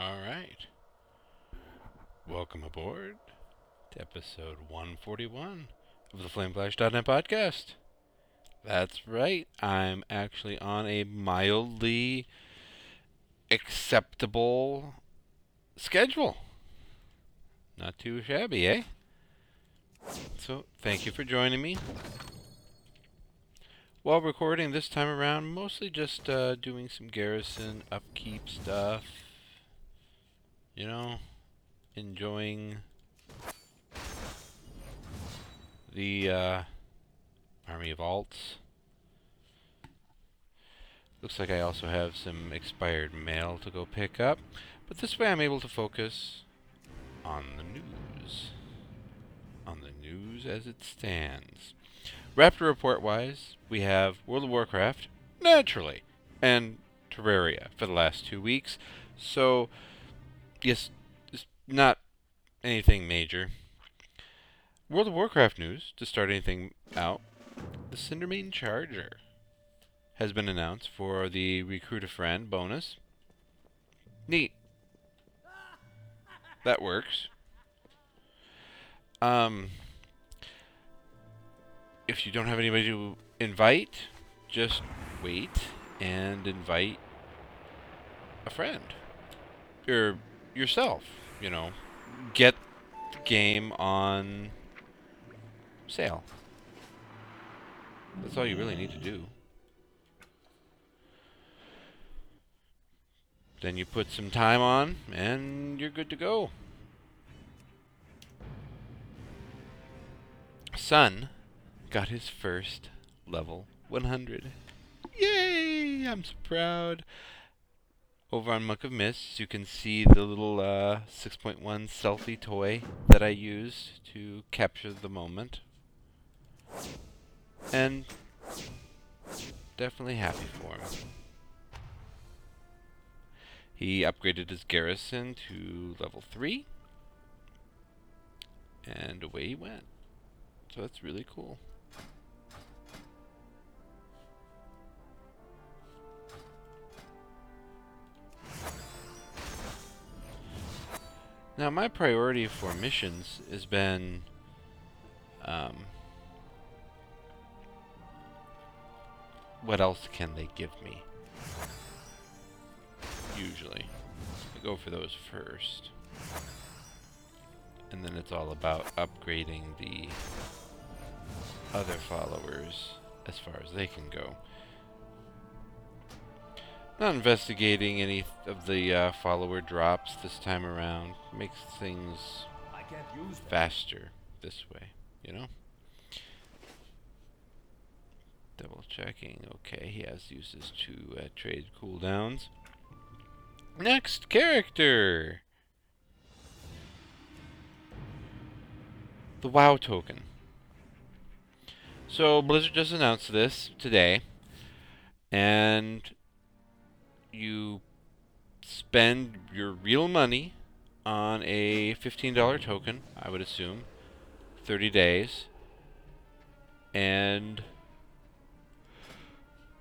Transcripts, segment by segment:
All right. Welcome aboard to episode 141 of the FlameFlash.net podcast. That's right. I'm actually on a mildly acceptable schedule. Not too shabby, eh? So, thank you for joining me. While recording this time around, mostly just uh, doing some garrison upkeep stuff. You know, enjoying the uh, Army of Alts. Looks like I also have some expired mail to go pick up, but this way I'm able to focus on the news. On the news as it stands. Raptr report wise, we have World of Warcraft, naturally, and Terraria for the last two weeks. So, yes, it's not anything major. World of Warcraft news, to start anything out, the Cindermane Charger has been announced for the Recruit a Friend bonus. Neat. That works. Um, if you don't have anybody to invite, just wait and invite a friend. Or yourself, you know. Get the game on sale. That's all you really need to do. Then you put some time on, and you're good to go. Sun got his first level 100. Yay! I'm so proud. Over on Monk of Mists, you can see the little uh, 6.1 selfie toy that I used to capture the moment. And definitely happy for him. He upgraded his garrison to level 3. And away he went. So that's really cool. Now, my priority for missions has been um, what else can they give me? Usually. I go for those first. And then it's all about upgrading the other followers as far as they can go. Not investigating any of the uh, follower drops this time around. Makes things faster this way, you know? Double checking. Okay, he has uses to uh, trade cooldowns. Next character! The WoW token. So, Blizzard just announced this today. And you spend your real money on a $15 token, I would assume, 30 days, and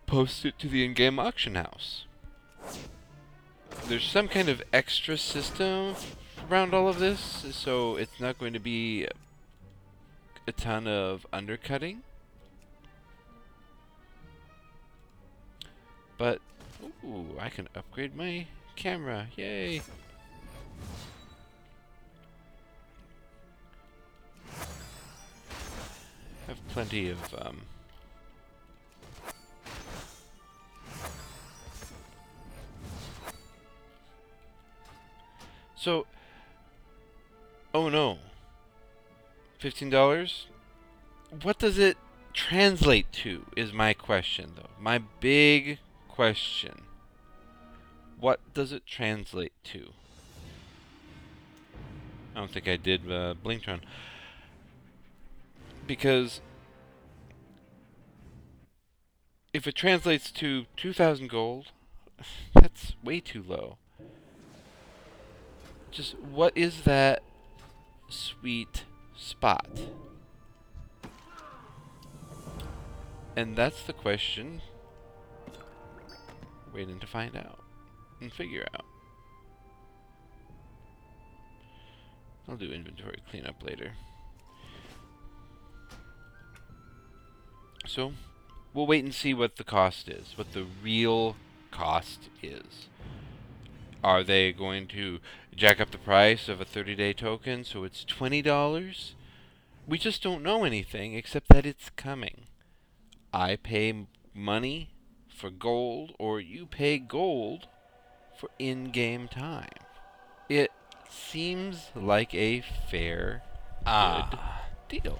post it to the in-game auction house. There's some kind of extra system around all of this, so it's not going to be a ton of undercutting. But Ooh, I can upgrade my camera. Yay! I have plenty of, um... So... Oh no. $15? What does it translate to, is my question, though. My big question. What does it translate to? I don't think I did uh, Blingtron. Because if it translates to 2,000 gold, that's way too low. Just what is that sweet spot? And that's the question waiting to find out and figure out. I'll do inventory cleanup later. So, we'll wait and see what the cost is, what the real cost is. Are they going to jack up the price of a 30 day token so it's $20? We just don't know anything except that it's coming. I pay money for gold, or you pay gold for in game time. It seems like a fair, Ah. good deal.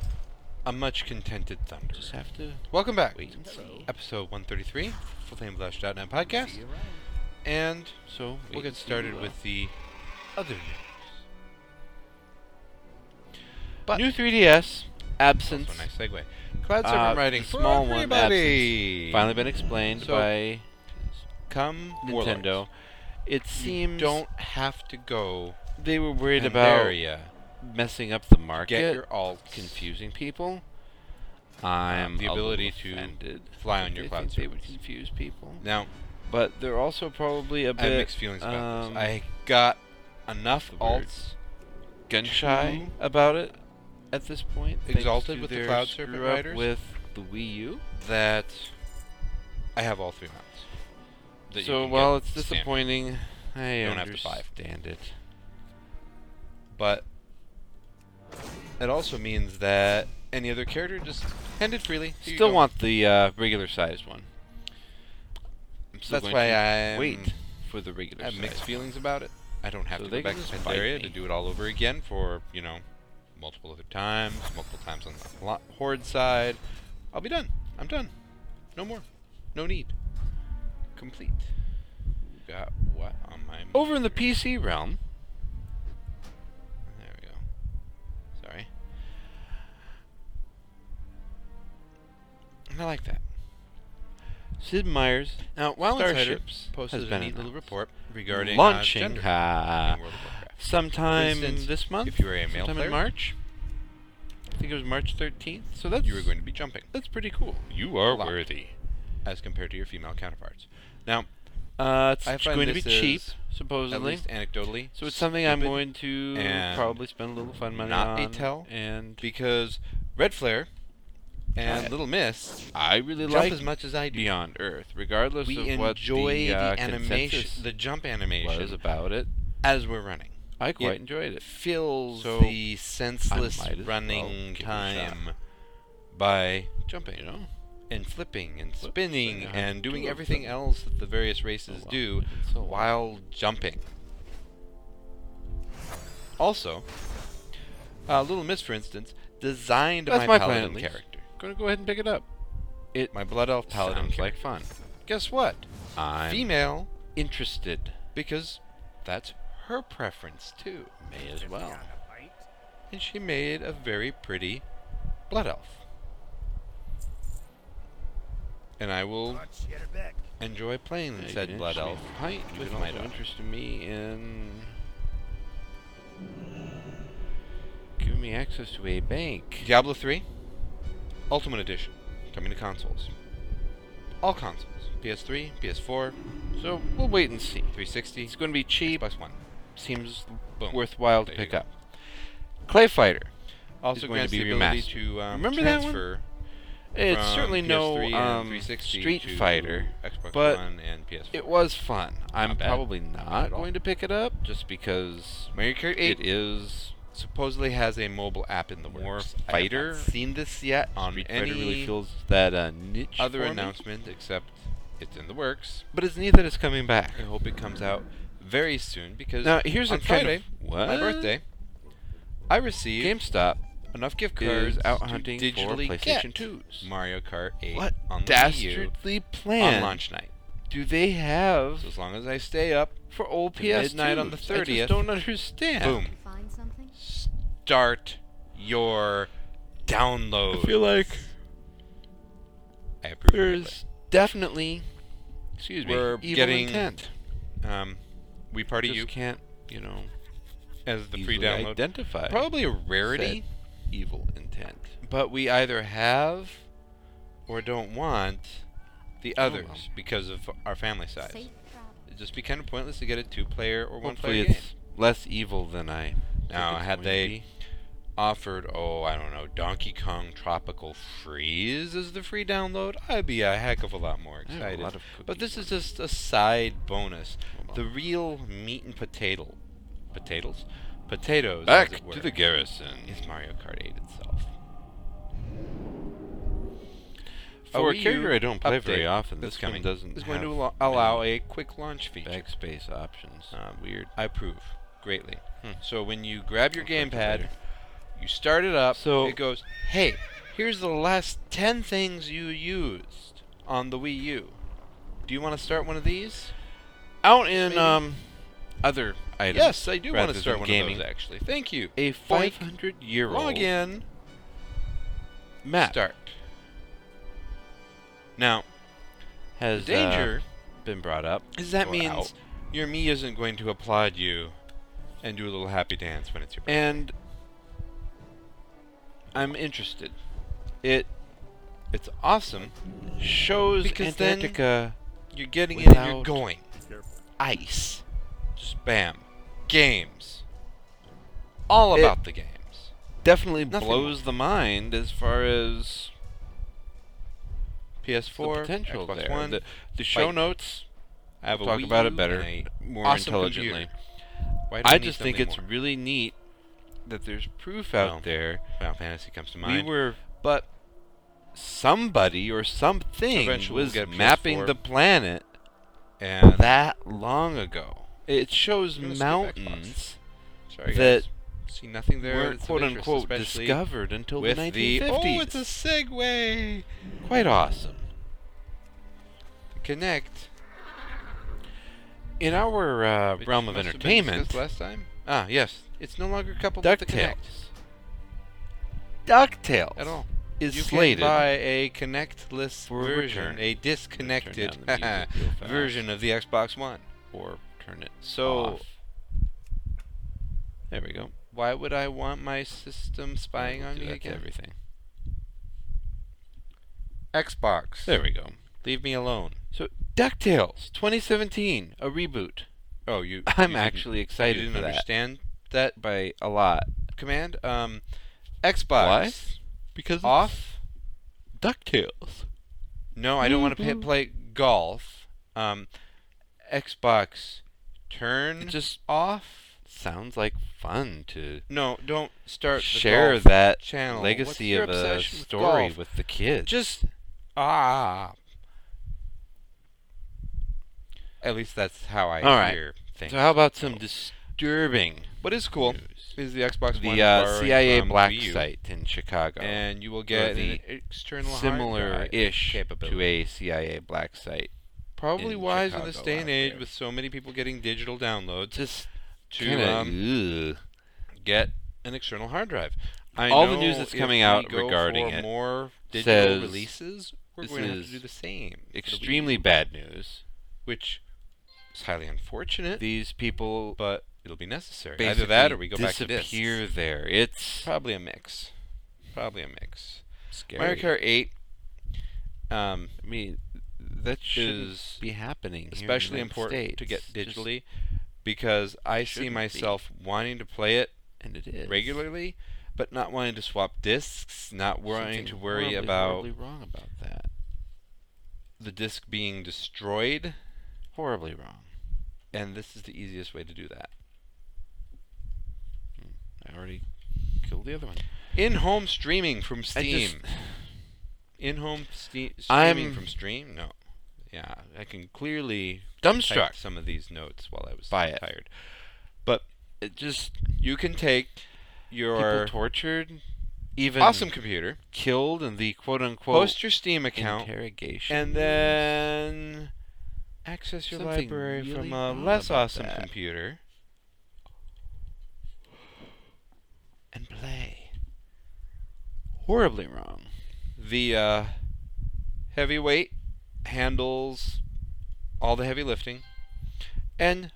A much contented thunder. Just have to Welcome back. wait and see. Episode 133, FullFlameBlush.net podcast. And So we'll get started uh, with the other news. But new 3DS absence. A nice segue. Cloud Uh, server writing the for small one everybody. finally been explained So, by Come Nintendo. Warlords. It You seems don't have to go they were worried about ya. messing up the market, Get your alts. confusing people. I'm the ability to offended fly on your they cloud think they would confuse people. Now, But they're also probably a bit I have mixed feelings about um, this. I got enough alts gun shy about it at this point. exalted with the cloud up writers. with the Wii U. that I have all three mounts. That So while it's standard. disappointing, I Don't have to buy. understand it. But it also means that any other character just hand it freely. Here Still want the uh, regular sized one. That's why I wait for the regular. I have mixed feelings about it. I don't have So to go back to Pandaria to do it all over again for you know multiple other times, multiple times on the horde side. I'll be done. I'm done. No more. No need. Complete. Got what on my? Over in the PC realm, There we go. Sorry. I like that. Sid Meier's Now, Insider Starships posted has a been neat little report regarding launching uh, gender uh, in World of Warcraft. sometime instance, this month. if you were a male sometime player- in March. I think it was March 13th. So that's You were going to be jumping. that's pretty cool. You are worthy, as compared to your female counterparts. Now, Uh, it's going to be cheap, is, at supposedly. least anecdotally, So it's something I'm going to probably spend a little fun money on. not a tell And because Red Flare and. Little Miss I really jump like as much as I do. Beyond Earth, regardless we of what the, uh, animation, consensus the jump animation was about it. as we're running. I quite It enjoyed It it. fills So, the senseless well running a time by jumping You know, and flipping and Flip, spinning swing, and doing do everything flip. else that the various races Oh, wow. do so while jumping. Also, uh, Little Miss, for instance, designed That's my, my plan, paladin at least. character. Gonna go ahead and pick it up. It My Blood Elf paladins like fun. Guess what? I'm Female, interested. because that's her preference too. May as well. And she made a very pretty Blood Elf. And I will enjoy playing Yeah, said Blood Elf actually Height, you with can my also daughter. interest me in giving me access to a bank. Diablo 3 Ultimate Edition coming to consoles. All consoles. PS3, PS4, So we'll wait and see. 360, It's going to be cheap. Xbox One. Seems Boom. worthwhile to There you pick go. up. Clay Fighter. Also going to be the ability remastered. to um, Remember that one? It's from certainly no PS3 and um, Street Fighter, Xbox but One and PS4. it was fun. I'm bad. probably Not not at all. going to pick it up just because Mario Kart 8 it is supposedly has a mobile app in the more works. fighter. I have not seen this yet on Street any Fighter really feels that uh, niche other for me. announcement except it's in the works. But it's neat that it's coming back. I hope it comes out very soon because Now here's on a kind of what my birthday, I received GameStop enough gift cards out hunting for digitally PlayStation get 2s. Mario Kart 8 What on the Wii U dastardly on plan launch night. do they have So as long as I stay up, for old to PS2s? midnight on the I 30th, just don't understand. boom, Find something? start your download. I feel like I approve. there's definitely, excuse me, We're evil getting intent. um, we party Just you can't, you know, as the easily free download. identify Probably a rarity, evil intent. but we either have or don't want the Oh, others well. because of our family size. It'd just be kind of pointless to get a two-player or one-player Hopefully, game. it's less evil than I Now, Think had they offered, oh, I don't know, Donkey Kong Tropical Freeze as the free download, I'd be a heck of a lot more I have a excited. lot But this is just a side bonus. The real meat and potato, potatoes, potatoes. Back to the garrison. is Mario Kart 8 itself. For a Wii character I don't play very often, this one coming doesn't is going to allow, allow a quick launch feature. backspace options. Uh, Weird. I approve greatly. Hmm. So when you grab your I'll gamepad, you start it up. So- it goes, "Hey, here's the last ten things you used on the Wii U. Do you want to start one of these?" Out in Maybe? um other items. Yes, I do want to start than one gaming. of those. Actually, thank you. A 500 year old Log in. map Start. Now, has the danger uh, been brought up. is that or means out. your me isn't going to applaud you and do a little happy dance when it's your birthday. and I'm interested. It It's awesome. shows Because then- Antarctica You're getting in and you're going. ice. Just bam. Games. All It- about the games. Definitely Nothing blows the mind as far as PS4, the potential Xbox there. One. The, the show like, notes I have we'll a talk Wii about U it better, more awesome intelligently. I, just think it's more? really neat that there's proof Well, out there. Final Fantasy comes to mind. We were but somebody or something Eventually we'll was mapping PS4. the planet and that long ago. It shows I'm gonna skip Xbox. mountains sorry that see nothing there. weren't quote unquote discovered until the the 1950s. oh, it's a segue. quite awesome. Kinect. In our uh, realm of entertainment, last time. Ah, yes, it's no longer coupled with the DuckTales Kinect DuckTales at all. is you slated can buy a connectless version, return. a disconnected Turn down the music real fast. version of the Xbox One. or turn it So off. There we go. why would I want my system spying on do me that to again? Everything. Xbox. There we go. Leave me alone. So DuckTales 2017, a reboot. Oh, you. I'm you actually excited You didn't for that understand that by a lot. command. Um, Xbox Why? Because off. DuckTales. No, I don't want to play golf. Um, Xbox turn It just off. sounds like fun to No, don't start share that channel. legacy of a obsession with story with the kids. Just ah. At least that's how I All right. hear things. so how about some disturbing what is cool news? is the Xbox One The uh, CIA black site in Chicago, and you will get the an external similar-ish to a CIA black site. Probably in wise in this day and age there. with so many people getting digital downloads Just to kinda, um, get an external hard drive. I All the news that's coming out regarding it more digital says releases, we're going to have to do the same. extremely bad news. which is highly unfortunate, These people but it'll be necessary. Either that or we go back to disappear there. It's Probably a mix. Probably a mix. scary. Mario Kart 8 um, I mean, that shouldn't be happening. in especially important to get States. Just- digitally because I see shouldn't be. myself wanting to play it and it is regularly, but not wanting to swap discs, not wanting to worry about horribly wrong about that. the disc being destroyed, Horribly wrong. and this is the easiest way to do that. Hmm. I already killed the other one. In-home streaming from Steam. In-home ste- streaming I'm- from Stream? No. Yeah, I can clearly dumbstruck some of these notes while I was by it. tired. But it just You can take your people tortured, even awesome computer, killed in the quote unquote post your Steam account, interrogation, and then access your Something library really from a less awesome that. computer. and play. Horribly wrong. The uh, heavyweight handles all the heavy lifting and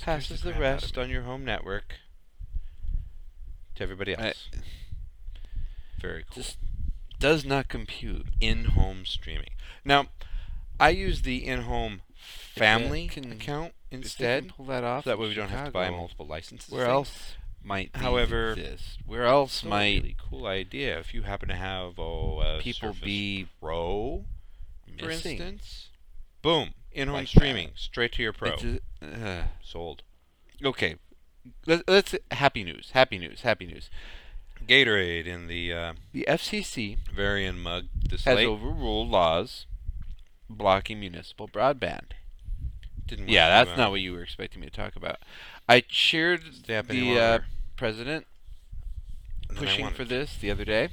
passes the rest on your home network to everybody I- else. Very cool. Just does not compute. in-home streaming. Now, I use the in-home family can- account instead. pull that off. So that way we don't have to buy multiple licenses. Where else might However, exist? Where else might really cool idea if you happen to have oh a people Surface be Pro, for missing? instance? Boom, in-home Like streaming, straight to your Pro. A- uh, Sold. okay. Let, let's happy news. Happy news. Happy news. Gatorade in the uh, The FCC Varian mug has overruled laws blocking municipal broadband. Didn't Yeah, that's not what you were expecting me to talk about. I cheered the uh. President And then I pushing for this the other day.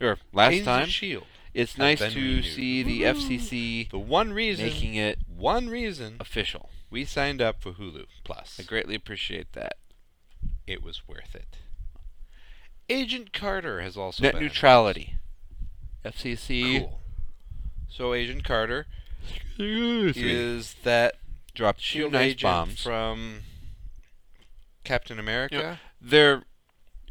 Or last time. Shield. It's nice to renewed. see the Woo! FCC The one reason, making it one reason official. we signed up for Hulu Plus. I greatly appreciate that. It was worth it. Agent Carter has also Net neutrality. FCC Cool. So Agent Carter is that dropped two nice bombs. from Captain America Their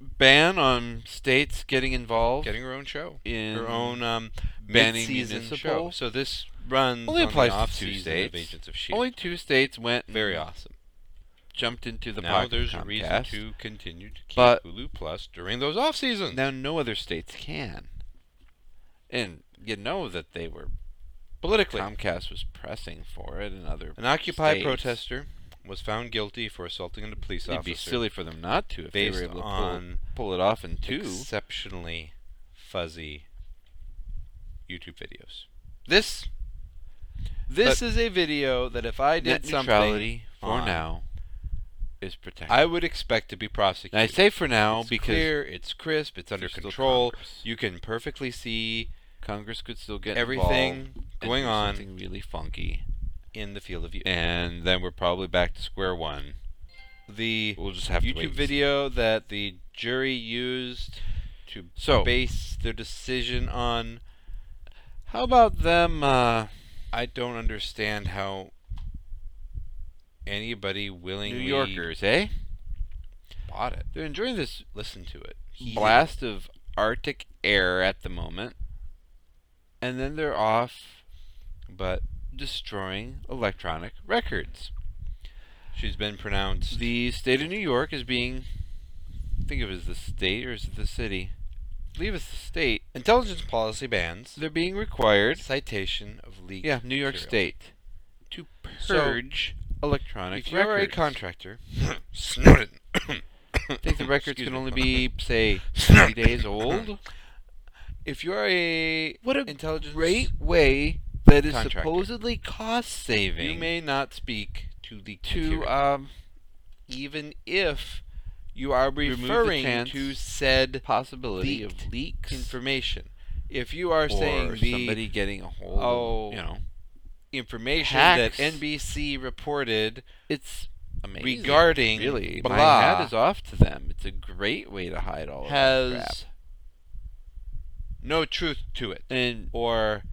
ban on states getting involved getting their own show, in her own um, banning municipal. show. So this runs Only on applies the to two states. of Agents of Only two states went very awesome. jumped into the now there's a reason to continue to keep But- Hulu Plus during those off seasons. Now no other states can. And you know that they were Politically, Comcast was pressing for it and other an Occupy states. protester was found guilty for assaulting a police It'd officer. be silly for them not to if they were able to pull, pull it off in two. exceptionally fuzzy YouTube videos. This this is a video that if I did something neutrality for now is protected. I would expect to be prosecuted. And I say for now it's because clear, it's crisp, it's under control. You can perfectly see Congress could still get everything going on something really funky, in the field of view. and then we're probably back to square one. the We'll just have YouTube video that the jury used to So base their decision on how about them? Uh, I don't understand how anybody willing New Yorkers, eh? bought it. They're enjoying this Listen to it. Blast of Arctic air at the moment, and then they're off But destroying electronic records. she's been pronounced The state of New York is being. Think of it as the state or is it the city? I believe it's the state. intelligence policy bans They're being required. citation of leaked Yeah, New York material. State to So, purge electronic If you're a records. contractor, Snowden. I think the records Excuse can me. only be say 30 days old. If you're a What a intelligence great way that is Contractor. supposedly cost saving. you may not speak to the to um, even if you are referring to said possibility of leaks information. If you are saying the somebody getting a hold Oh, of, you know, information hacks. that NBC reported it's amazing. regarding really, blah my hat is off to them. It's a great way to hide all of has no truth to it, and or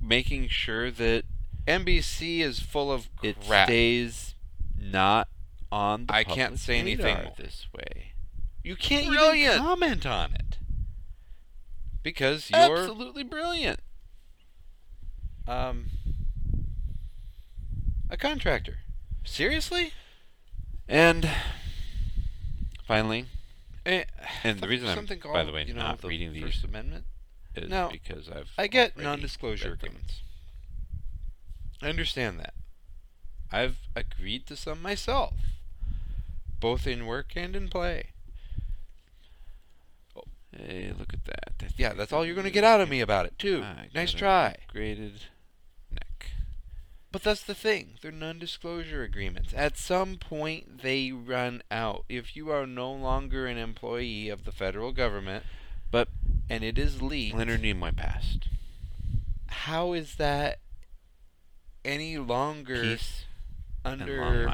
making sure that NBC is full of it crap. stays not on the I can't say anything this way. You can't Brilliant. even comment on it because you're Absolutely brilliant. um, a contractor. Seriously? And finally, Eh, and the reason I'm, something by the way, you know, not the reading these First Amendment. Is Now, because I've I get non-disclosure agreements. I understand that. I've agreed to some myself, both in work and in play. Oh, hey, look at that. I Yeah, that's all you're going to get out of me about it, too. I nice try. Graded neck. But that's the thing. They're non-disclosure agreements. At some point, they run out. If you are no longer an employee of the federal government, But and it is leaked, Leonard Nimoy passed. how is that any longer Peace under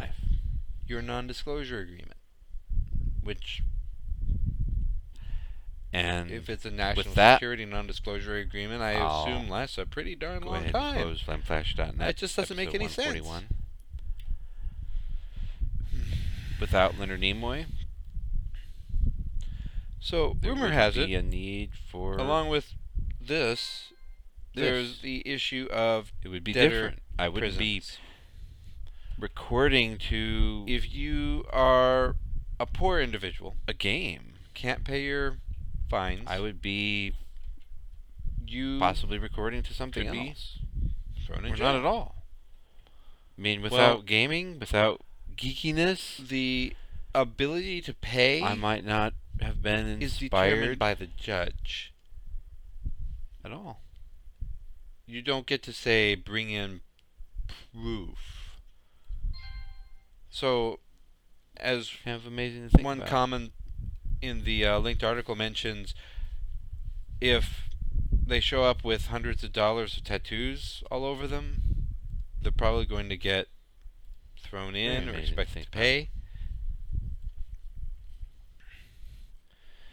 your non-disclosure agreement? Which, And if it's a national that, security non-disclosure agreement, I I'll assume lasts a pretty darn long time. and close flameflash.net. That just doesn't make any sense. 141. Without Leonard Nimoy, So there rumor has be it, a need for along with this, This. there's the issue of it would be different. I wouldn't be recording to If you are a poor individual, a game. can't pay your fines, I would be you possibly recording to something else. thrown in Or jail. not at all. I mean, without Well- gaming, without geekiness, The ability to pay I might not have been inspired by the judge. at all. You don't get to say bring in proof. So, as Kind of amazing to think one about. comment in the uh, linked article mentions, if they show up with hundreds of dollars of tattoos all over them, they're probably going to get thrown Very in or to expected to about.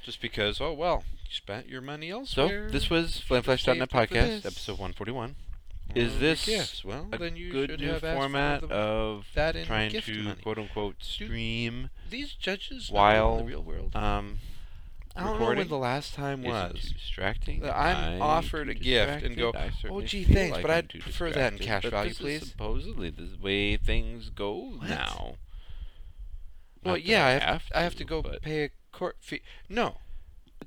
Just because, oh well, you spent your money elsewhere. So this was FlameFlash.net podcast, episode 141. Or Is this yes. Well, a then you good should new have format of that in trying to money. quote unquote stream These judges while, in the real world. um I don't know when the last time was. distracting. I'm I offered a gift and go? "Oh, gee, thanks, like but I'd prefer that in cash value, this is please." supposedly the way things go What? now. Well, Not yeah, I I have, have I have to to, go pay a court fee. No,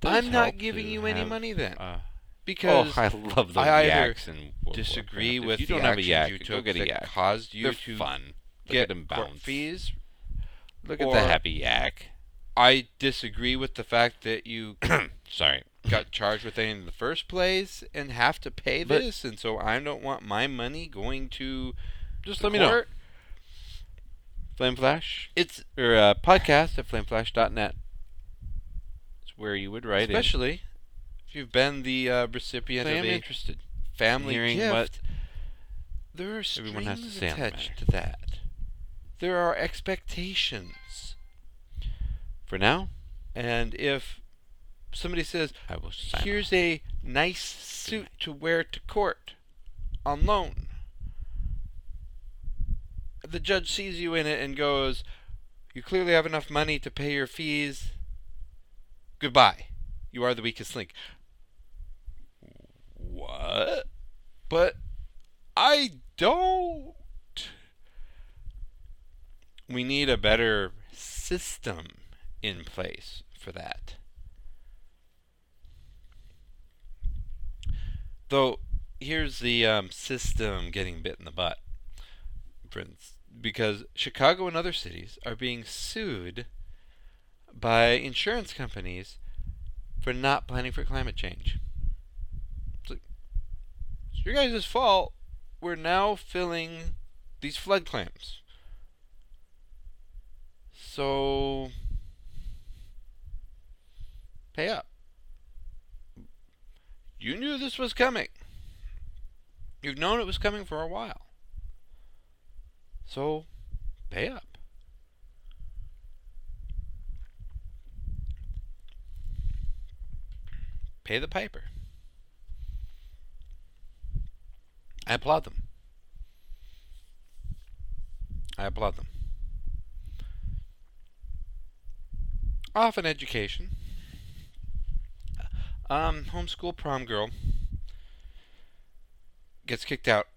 I'm not giving you any have, money then, Uh, because oh, I love those I yaks and disagree with you the don't have a yak, you took get a that yak. caused you They're to fun. Look get them court fees. Look at the happy yak. I disagree with the fact that you Sorry. got charged with it in the first place and have to pay But- this, and so I don't want my money going to Just the let me know. court. Flame Flash It's or uh, podcast at flameflash.net. It's where you would write especially if you've been the uh, recipient of a interested. family hearing gift. what there are everyone has to strings say on attached to that. There are expectations, For now, and if somebody says, I will "Here's a nice suit to wear to court on loan," the judge sees you in it and goes, "You clearly have enough money to pay your fees. Goodbye. You are the weakest link." What? But I don't. We need a better system in place for that. Though, here's the um, system getting bit in the butt, because Chicago and other cities are being sued by insurance companies for not planning for climate change. It's like, it's your guys' fault. We're now filling these flood claims. So, pay up. You knew this was coming. You've known it was coming for a while. So, pay up. Pay the piper. I applaud them. I applaud them. Off in education. Um, homeschool prom girl gets kicked out.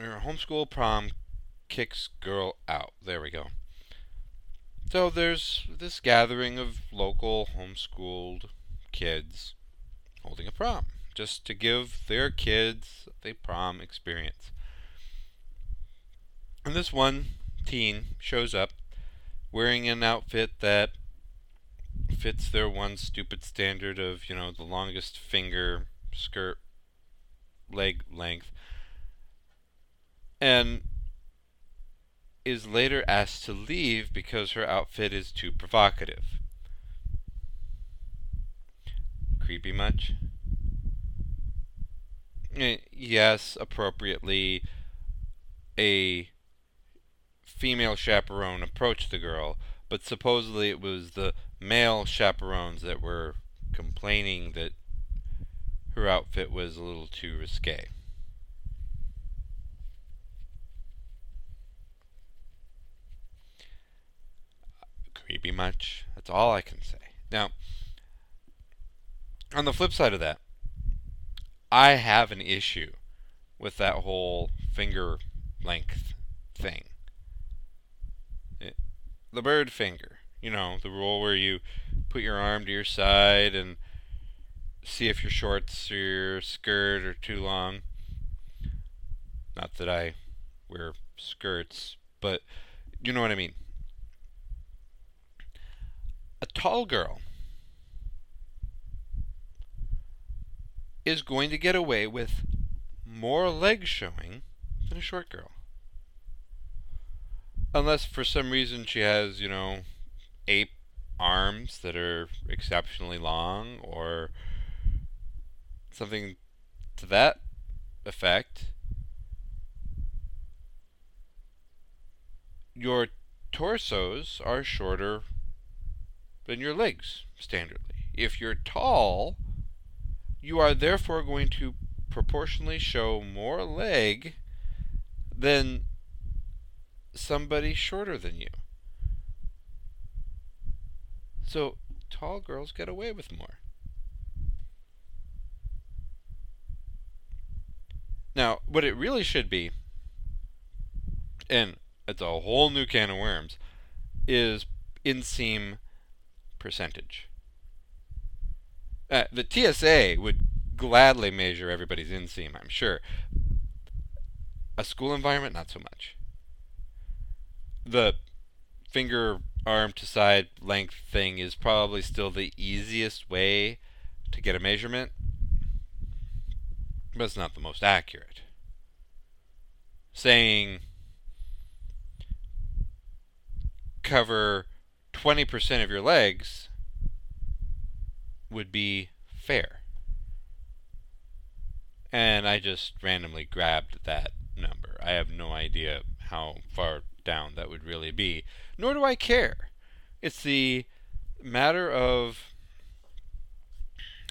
Homeschool prom kicks girl out. There we go. So there's this gathering of local homeschooled kids holding a prom just to give their kids a prom experience. And this one teen shows up wearing an outfit that fits their one stupid standard of, you know, the longest finger skirt leg length and is later asked to leave because her outfit is too provocative. Creepy much? Eh, Yes, appropriately, a female chaperone approached the girl, but supposedly it was the male chaperones that were complaining that her outfit was a little too risque. Creepy much? That's all I can say. Now, on the flip side of that, I have an issue with that whole finger length thing. It, the bird finger. You know, the rule where you put your arm to your side and see if your shorts or your skirt are too long. Not that I wear skirts, but you know what I mean. A tall girl is going to get away with more leg showing than a short girl. Unless for some reason she has, you know, ape arms that are exceptionally long or something to that effect. Your torsos are shorter than your legs, standardly. If you're tall, you are therefore going to proportionally show more leg than somebody shorter than you. So tall girls get away with more. Now, what it really should be, and it's a whole new can of worms, is inseam percentage. Uh, the TSA would gladly measure everybody's inseam, I'm sure. A school environment, not so much. The finger arm to side length thing is probably still the easiest way to get a measurement, but it's not the most accurate. Saying cover 20% of your legs would be fair. And I just randomly grabbed that number. I have no idea how far down that would really be, nor do I care. It's the matter of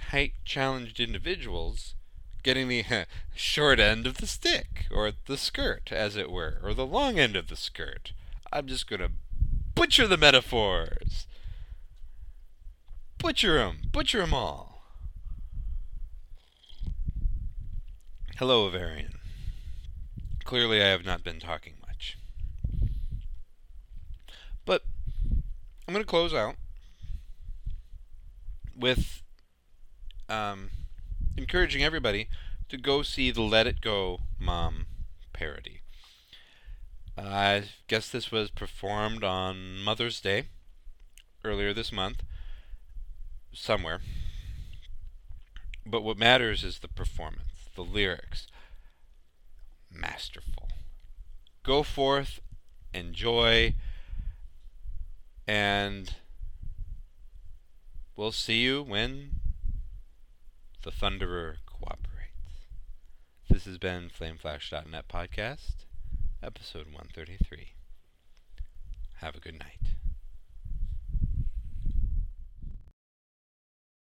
height challenged individuals getting the short end of the stick, or the skirt, as it were, or the long end of the skirt. I'm just going to butcher the metaphors. Butcher 'em, butcher 'em all. Hello, Avarian. Clearly, I have not been talking much. But I'm going to close out with um, encouraging everybody to go see the Let It Go Mom parody. I guess this was performed on Mother's Day earlier this month, somewhere. But what matters is the performance, the lyrics. Masterful. Go forth, enjoy, and we'll see you when the Thunderer cooperates. This has been FlameFlash.net podcast episode 133. Have a good night.